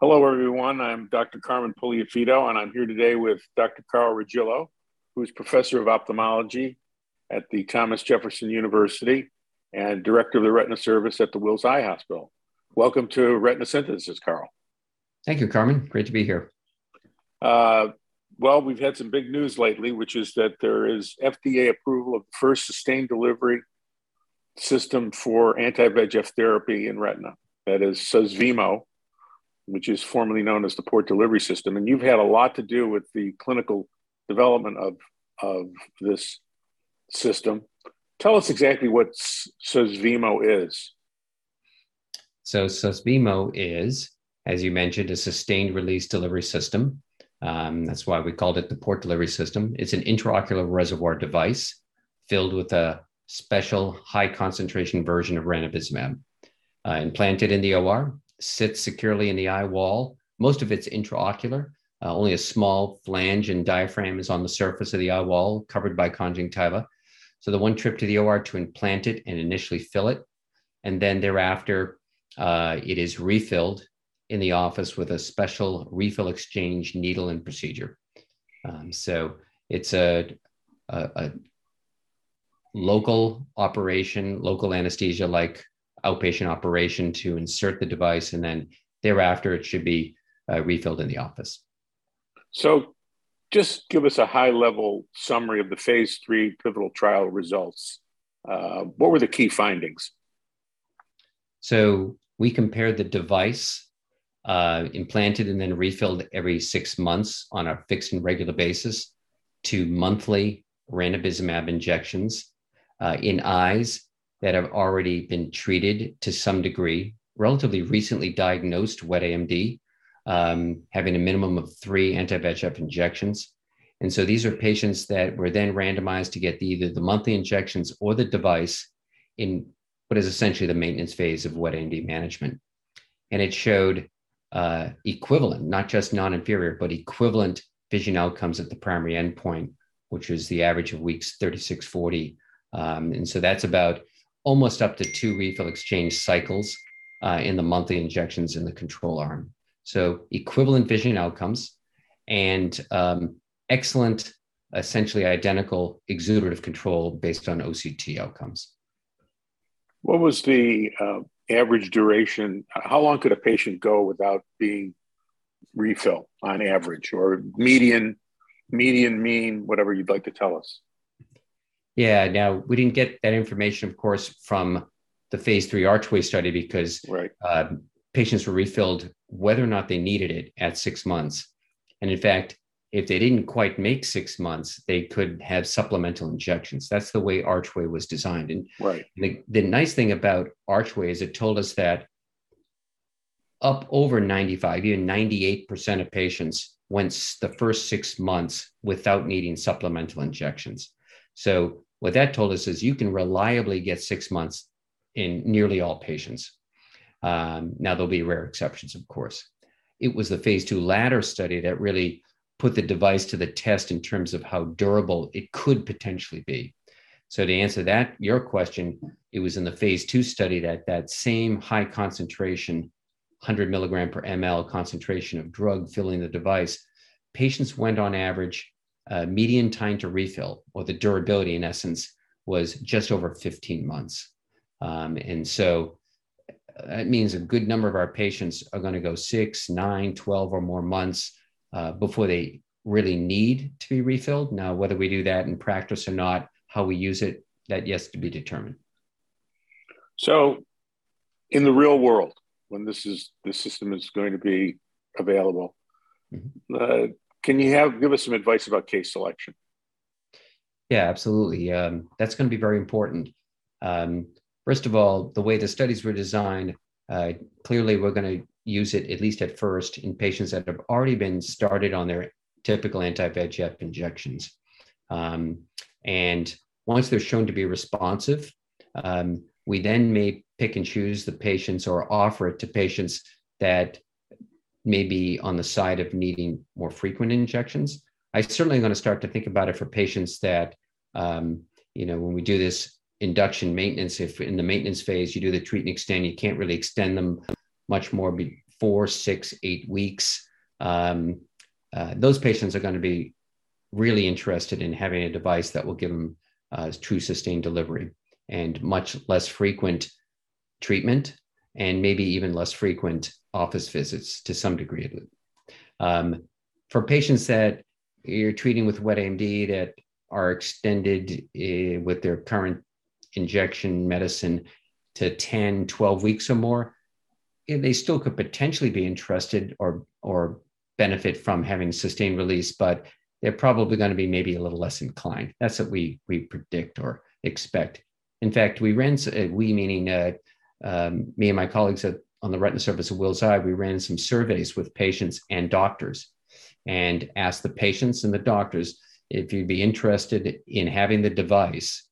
Hello, everyone. I'm Dr. Carmen Puliafito, and I'm here today with Dr. Carl Regillo, who's professor of ophthalmology at the Thomas Jefferson University and director of the retina service at the Wills Eye Hospital. Welcome to Retina Synthesis, Carl. Thank you, Carmen. Great to be here. Uh, well, we've had some big news lately, which is that there is FDA approval of the first sustained delivery system for anti VEGF therapy in retina. That is Susvimo, which is formerly known as the Port Delivery System. And you've had a lot to do with the clinical development of, of this system. Tell us exactly what Susvimo is. So, Susvimo is, as you mentioned, a sustained release delivery system. Um, that's why we called it the Port Delivery System. It's an intraocular reservoir device filled with a special high concentration version of ranibizumab. Uh, implanted in the OR, sits securely in the eye wall. Most of it's intraocular. Uh, only a small flange and diaphragm is on the surface of the eye wall, covered by conjunctiva. So the one trip to the OR to implant it and initially fill it, and then thereafter uh, it is refilled in the office with a special refill exchange needle and procedure. Um, so it's a, a, a, local operation, local anesthesia like outpatient operation to insert the device, and then thereafter it should be uh, refilled in the office. So, just give us a high level summary of the phase three pivotal trial results. Uh, what were the key findings? So, we compared the device uh, implanted and then refilled every six months on a fixed and regular basis to monthly ranibizumab injections uh, in eyes that have already been treated to some degree, relatively recently diagnosed wet AMD, um, having a minimum of three anti VEGF injections. And so these are patients that were then randomized to get the, either the monthly injections or the device in what is essentially the maintenance phase of wet AMD management. And it showed uh, equivalent, not just non inferior, but equivalent vision outcomes at the primary endpoint, which was the average of weeks 36, 40. Um, and so that's about almost up to two refill exchange cycles uh, in the monthly injections in the control arm. So equivalent vision outcomes and um, excellent, essentially identical exudative control based on OCT outcomes. What was the uh, average duration? How long could a patient go without being refill on average or median, median, mean, whatever you'd like to tell us? Yeah. Now we didn't get that information, of course, from the phase three Archway study because right. uh, patients were refilled whether or not they needed it at six months. And in fact, if they didn't quite make six months, they could have supplemental injections. That's the way Archway was designed. And, right. the, the nice thing about Archway is it told us that up over 95, even 98% of patients went the first six months without needing supplemental injections. So what that told us is you can reliably get six months in nearly all patients. Um, now, there'll be rare exceptions, of course. It was the phase two ladder study that really put the device to the test in terms of how durable it could potentially be. So, to answer that, your question, it was in the phase two study that that same high concentration, 100 milligram per ml concentration of drug filling the device, patients went on average uh, median time to refill, or the durability in essence, was just over 15 months. Um, and so uh, that means a good number of our patients are going to go six, nine, 12 or more months uh, before they really need to be refilled. Now, whether we do that in practice or not, how we use it, that yes to be determined. So, in the real world, when this is the system is going to be available, mm-hmm. uh, can you have give us some advice about case selection? Yeah, absolutely. Um, that's going to be very important. Um, first of all, the way the studies were designed, uh, clearly we're going to use it at least at first in patients that have already been started on their typical anti-VEGF injections. Um, and once they're shown to be responsive, um, we then may pick and choose the patients or offer it to patients that maybe on the side of needing more frequent injections. I certainly going to start to think about it for patients that, um, you know, when we do this induction maintenance, if in the maintenance phase you do the treat and extend, you can't really extend them much more four, six, eight weeks. Um, uh, those patients are going to be really interested in having a device that will give them uh, true sustained delivery and much less frequent treatment and maybe even less frequent office visits to some degree. Um, for patients that you're treating with wet AMD that are extended uh, with their current injection medicine to 10, 12 weeks or more, eh, they still could potentially be interested or, or benefit from having sustained release, but they're probably going to be maybe a little less inclined. That's what we, we predict or expect. In fact, we ran, uh, we meaning uh, um, me and my colleagues at, on the retina service of Wills Eye, we ran some surveys with patients and doctors and asked the patients and the doctors if you'd be interested in having the device,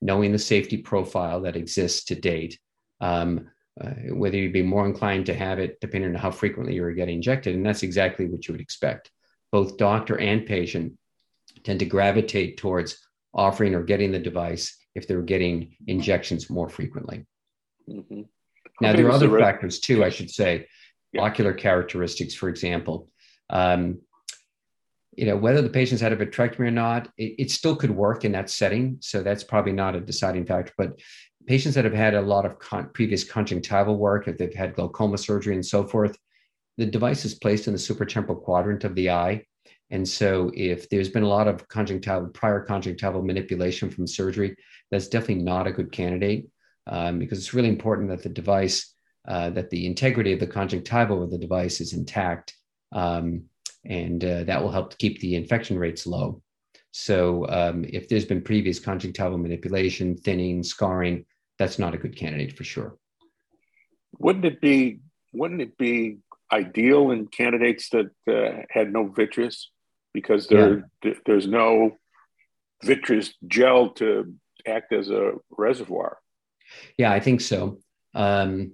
knowing the safety profile that exists to date, um, uh, whether you'd be more inclined to have it depending on how frequently you were getting injected. And that's exactly what you would expect. Both doctor and patient tend to gravitate towards offering or getting the device if they're getting injections more frequently. Mm-hmm. Now, there are other the factors too, I should say, yeah. ocular characteristics, for example. Um, you know, whether the patient's had a vitrectomy or not, it, it, still could work in that setting. So that's probably not a deciding factor. But patients that have had a lot of con- previous conjunctival work, if they've had glaucoma surgery and so forth, the device is placed in the supratemporal quadrant of the eye. And so if there's been a lot of conjunctival, prior conjunctival manipulation from surgery, that's definitely not a good candidate um, because it's really important that the device, uh, that the integrity of the conjunctival of the device is intact. Um, and uh, that will help to keep the infection rates low. So um, if there's been previous conjunctival manipulation, thinning, scarring, that's not a good candidate for sure. Wouldn't it be? Wouldn't it be ideal in candidates that uh, had no vitreous because there yeah. there's no vitreous gel to act as a reservoir? Yeah, I think so. Um,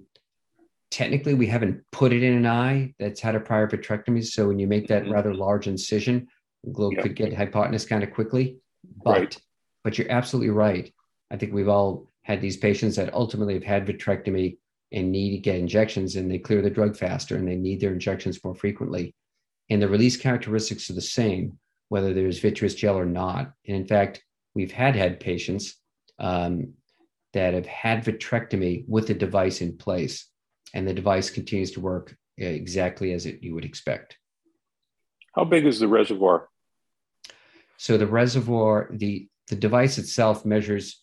technically we haven't put it in an eye that's had a prior vitrectomy. So when you make that mm-hmm. rather large incision, the globe yeah. could get hypotonous kind of quickly. But right. but you're absolutely right. I think we've all had these patients that ultimately have had vitrectomy and need to get injections and they clear the drug faster and they need their injections more frequently. And the release characteristics are the same, whether there's vitreous gel or not. And in fact, we've had had patients um, that have had vitrectomy with the device in place and the device continues to work uh, exactly as it, you would expect. How big is the reservoir? So the reservoir, the the device itself measures.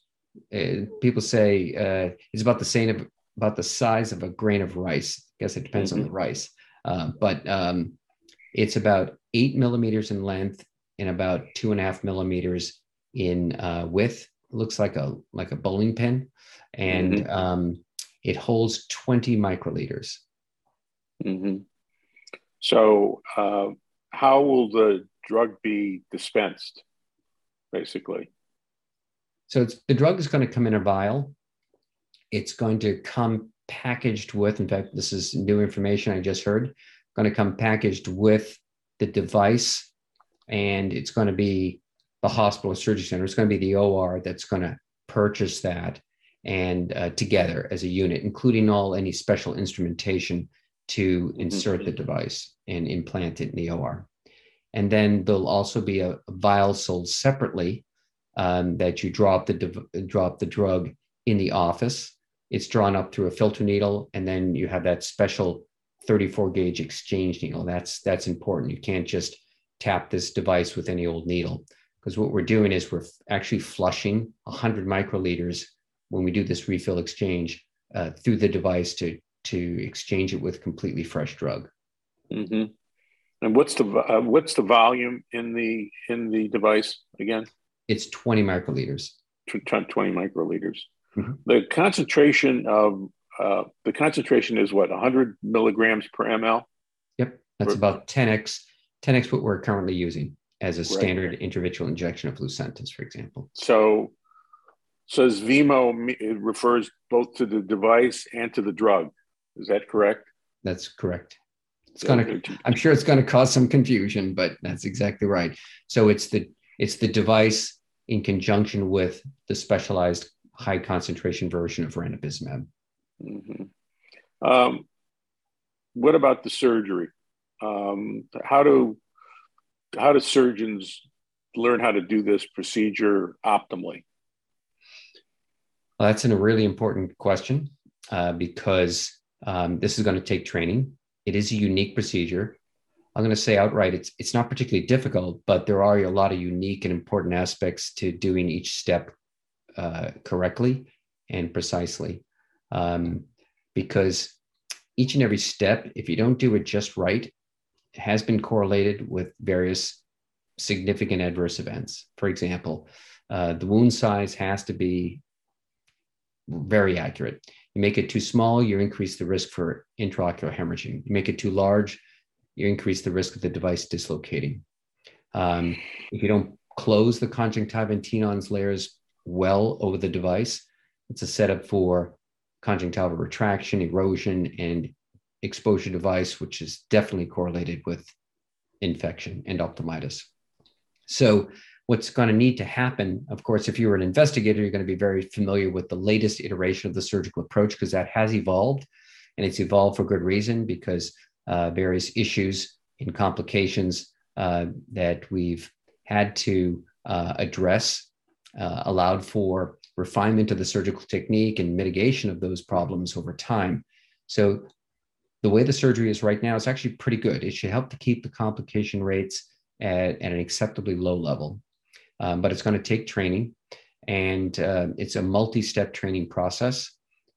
Uh, people say uh, it's about the same of, about the size of a grain of rice. I guess it depends mm-hmm. on the mm-hmm. rice, uh, but um, it's about eight millimeters in length and about two and a half millimeters in uh, width. Looks like a like a bowling pin, and mm-hmm. um, it holds 20 microliters. Mm-hmm. So, uh, how will the drug be dispensed, basically? So, the drug is going to come in a vial. It's going to come packaged with, in fact, this is new information I just heard, going to come packaged with the device, and it's going to be the hospital surgery center. It's going to be the OR that's going to purchase that and uh, together as a unit, including all any special instrumentation to mm-hmm. insert the device and implant it in the OR. And then there'll also be a, a vial sold separately um, that you drop the drop the drug in the office. It's drawn up through a filter needle, and then you have that special 34 gauge exchange needle. That's that's important. You can't just tap this device with any old needle because what we're doing is we're actually flushing 100 microliters when we do this refill exchange uh, through the device to to exchange it with completely fresh drug. Mm-hmm. And what's the uh, what's the volume in the in the device again? It's 20 microliters. 20 microliters. Mm-hmm. The concentration of uh, the concentration is what 100 milligrams per ml. Yep, that's about 10x 10x what we're currently using as a standard right. intravitreal injection of Lucentis, for example. So Vimo it refers both to the device and to the drug. Is that correct? That's correct. It's gonna. I'm sure it's gonna cause some confusion, but that's exactly right. So it's the it's the device in conjunction with the specialized high concentration version of ranibizumab. Mm-hmm. Um, what about the surgery? Um, how do how do surgeons learn how to do this procedure optimally? Well, that's a really important question uh, because um, this is going to take training. It is a unique procedure. I'm going to say outright, it's it's not particularly difficult, but there are a lot of unique and important aspects to doing each step uh, correctly and precisely, um, because each and every step, if you don't do it just right, has been correlated with various significant adverse events. For example, uh, the wound size has to be very accurate. You make it too small, you increase the risk for intraocular hemorrhaging. You make it too large, you increase the risk of the device dislocating. Um, if you don't close the conjunctiva and Tenon's layers well over the device, it's a setup for conjunctival retraction, erosion, and exposure device, which is definitely correlated with infection endophthalmitis. So what's going to need to happen, of course, if you're an investigator, you're going to be very familiar with the latest iteration of the surgical approach because that has evolved and it's evolved for good reason because uh, various issues and complications uh, that we've had to uh, address uh, allowed for refinement of the surgical technique and mitigation of those problems over time. So the way the surgery is right now is actually pretty good. It should help to keep the complication rates at, at an acceptably low level. Um, but it's going to take training, and uh, it's a multi step training process.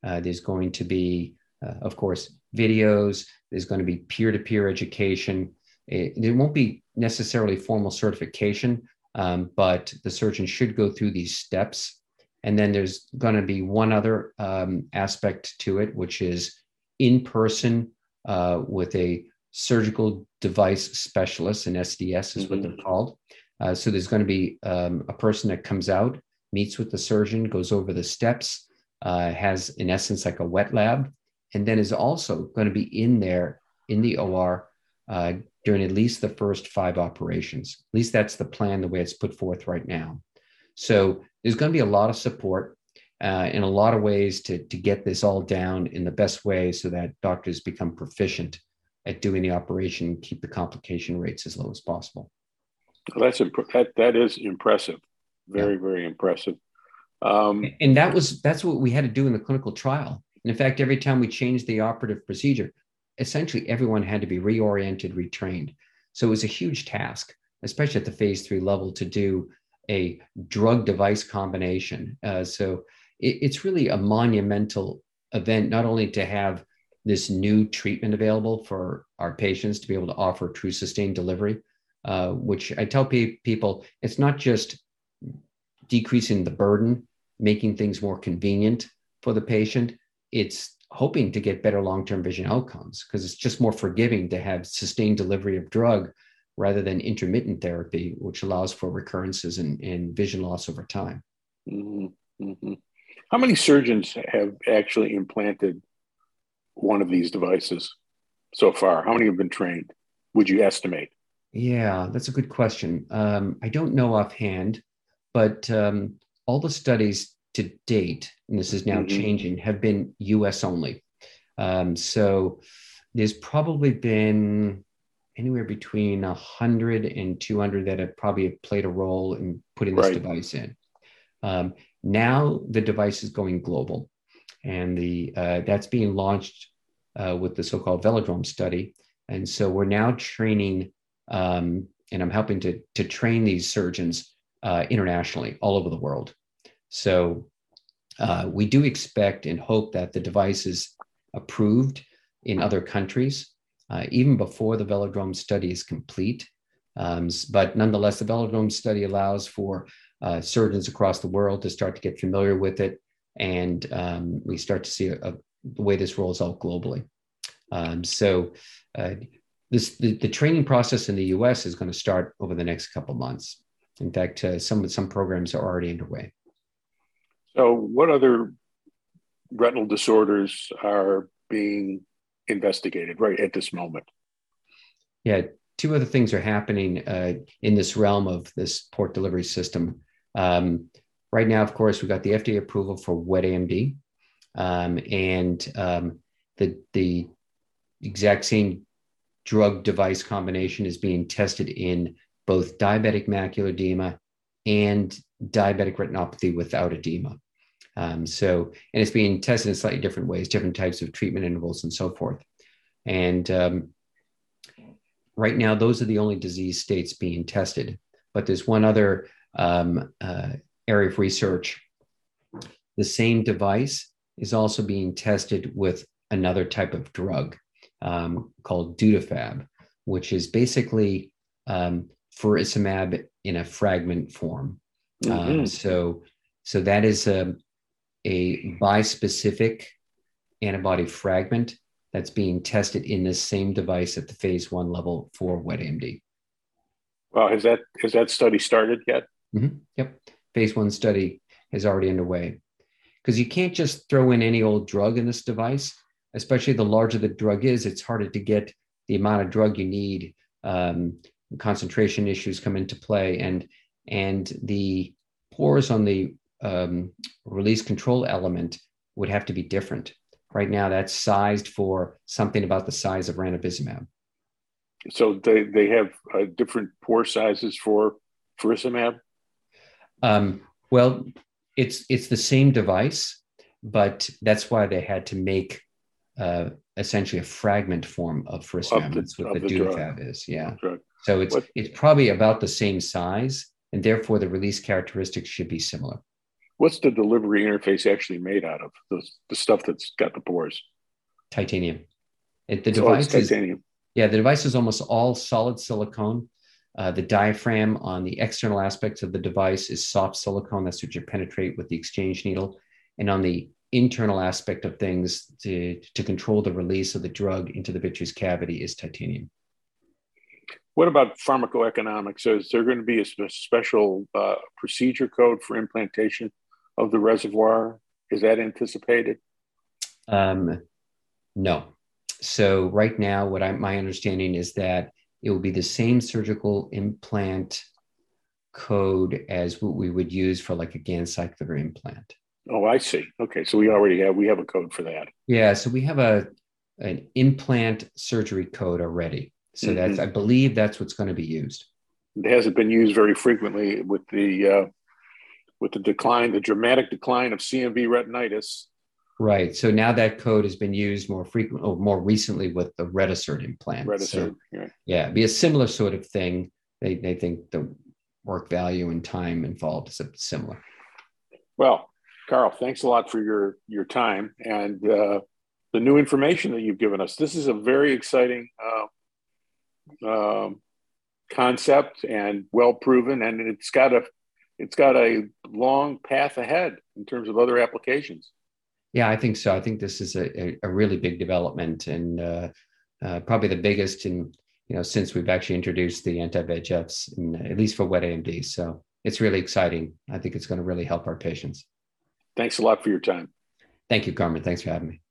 Uh, there's going to be, uh, of course, videos, there's going to be peer to peer education. It, there won't be necessarily formal certification, um, but the surgeon should go through these steps. And then there's going to be one other um, aspect to it, which is in person uh, with a surgical device specialist, an SDS is mm-hmm. what they're called. Uh, so there's going to be um, a person that comes out, meets with the surgeon, goes over the steps, uh, has in essence like a wet lab, and then is also going to be in there in the OR uh, during at least the first five operations. At least that's the plan, the way it's put forth right now. So there's going to be a lot of support uh, in a lot of ways to, to get this all down in the best way so that doctors become proficient at doing the operation and keep the complication rates as low as possible. That's imp- that that is impressive, very yeah. very impressive. Um, and that was that's what we had to do in the clinical trial. And in fact, every time we changed the operative procedure, essentially everyone had to be reoriented, retrained. So it was a huge task, especially at the phase three level, to do a drug device combination. Uh, so it, it's really a monumental event, not only to have this new treatment available for our patients to be able to offer true sustained delivery, uh, which I tell pe- people it's not just decreasing the burden, making things more convenient for the patient. It's hoping to get better long term vision outcomes because it's just more forgiving to have sustained delivery of drug rather than intermittent therapy, which allows for recurrences and, and vision loss over time. Mm-hmm. How many surgeons have actually implanted one of these devices so far? How many have been trained? Would you estimate? Yeah, that's a good question. Um, I don't know offhand, but um, all the studies to date, and this is now mm-hmm. changing, have been US only. Um, so there's probably been anywhere between 100 and 200 that have probably played a role in putting this right. device in. Um, now the device is going global, and the uh, that's being launched uh, with the so-called Velodrome study. And so we're now training um, and I'm helping to, to train these surgeons uh, internationally all over the world. So uh, we do expect and hope that the device is approved in other countries uh, even before the velodrome study is complete. Um, but nonetheless, the velodrome study allows for uh, surgeons across the world to start to get familiar with it, and um, we start to see a, a, the way this rolls out globally. Um, so uh, this the, the training process in the U.S. is going to start over the next couple months. In fact, uh, some some programs are already underway. So, what other retinal disorders are being investigated right at this moment? Yeah, two other things are happening uh, in this realm of this port delivery system. Um, right now, of course, we've got the FDA approval for wet AMD, um, and um, the the exact same drug device combination is being tested in both diabetic macular edema and diabetic retinopathy without edema. Um, so, and it's being tested in slightly different ways, different types of treatment intervals, and so forth. And um, right now, those are the only disease states being tested. But there's one other um, uh, area of research. The same device is also being tested with another type of drug um, called Dutafab, which is basically um, faricimab in a fragment form. Mm-hmm. Um, so, so that is a, a bispecific antibody fragment that's being tested in the same device at the phase one level for wet AMD. Well, has that has that study started yet? Mm-hmm. Yep, phase one study is already underway because you can't just throw in any old drug in this device. Especially the larger the drug is, it's harder to get the amount of drug you need. Um, concentration issues come into play, and and the pores on the um, release control element would have to be different. Right now, that's sized for something about the size of ranibizumab. So they, they have uh, different pore sizes for faricimab? Um, well, it's it's the same device, but that's why they had to make uh, essentially a fragment form of. The, that's what the, the is. Yeah. So it's what? it's probably about the same size, and therefore the release characteristics should be similar. What's the delivery interface actually made out of? The, the stuff that's got the pores? Titanium. It, the device is titanium. Yeah, the device is almost all solid silicone. Uh, the diaphragm on the external aspects of the device is soft silicone. That's what you penetrate with the exchange needle. And on the internal aspect of things to, to control the release of the drug into the vitreous cavity is titanium. What about pharmacoeconomics? Is there going to be a special uh, procedure code for implantation of the reservoir? Is that anticipated? Um, no. So right now, what I, my understanding is that it will be the same surgical implant code as what we would use for like a ganciclovir implant. Oh, I see. Okay, so we already have we have a code for that. Yeah, so we have a an implant surgery code already. So mm-hmm. that's I believe that's what's going to be used. It hasn't been used very frequently with the uh, with the decline, the dramatic decline of CMV retinitis. Right. So now that code has been used more frequently, or more recently with the Retisert implant. Retisert, so, yeah. Yeah, be a similar sort of thing. They, they think the work value and time involved is similar. Well, Carl, thanks a lot for your your time and uh, the new information that you've given us. This is a very exciting uh, um, concept and well proven, and it's got a it's got a long path ahead in terms of other applications. Yeah, I think so. I think this is a, a really big development and uh, uh, probably the biggest in you know since we've actually introduced the anti-VEGFs, in, at least for wet AMD. So it's really exciting. I think it's going to really help our patients. Thanks a lot for your time. Thank you, Carmen. Thanks for having me.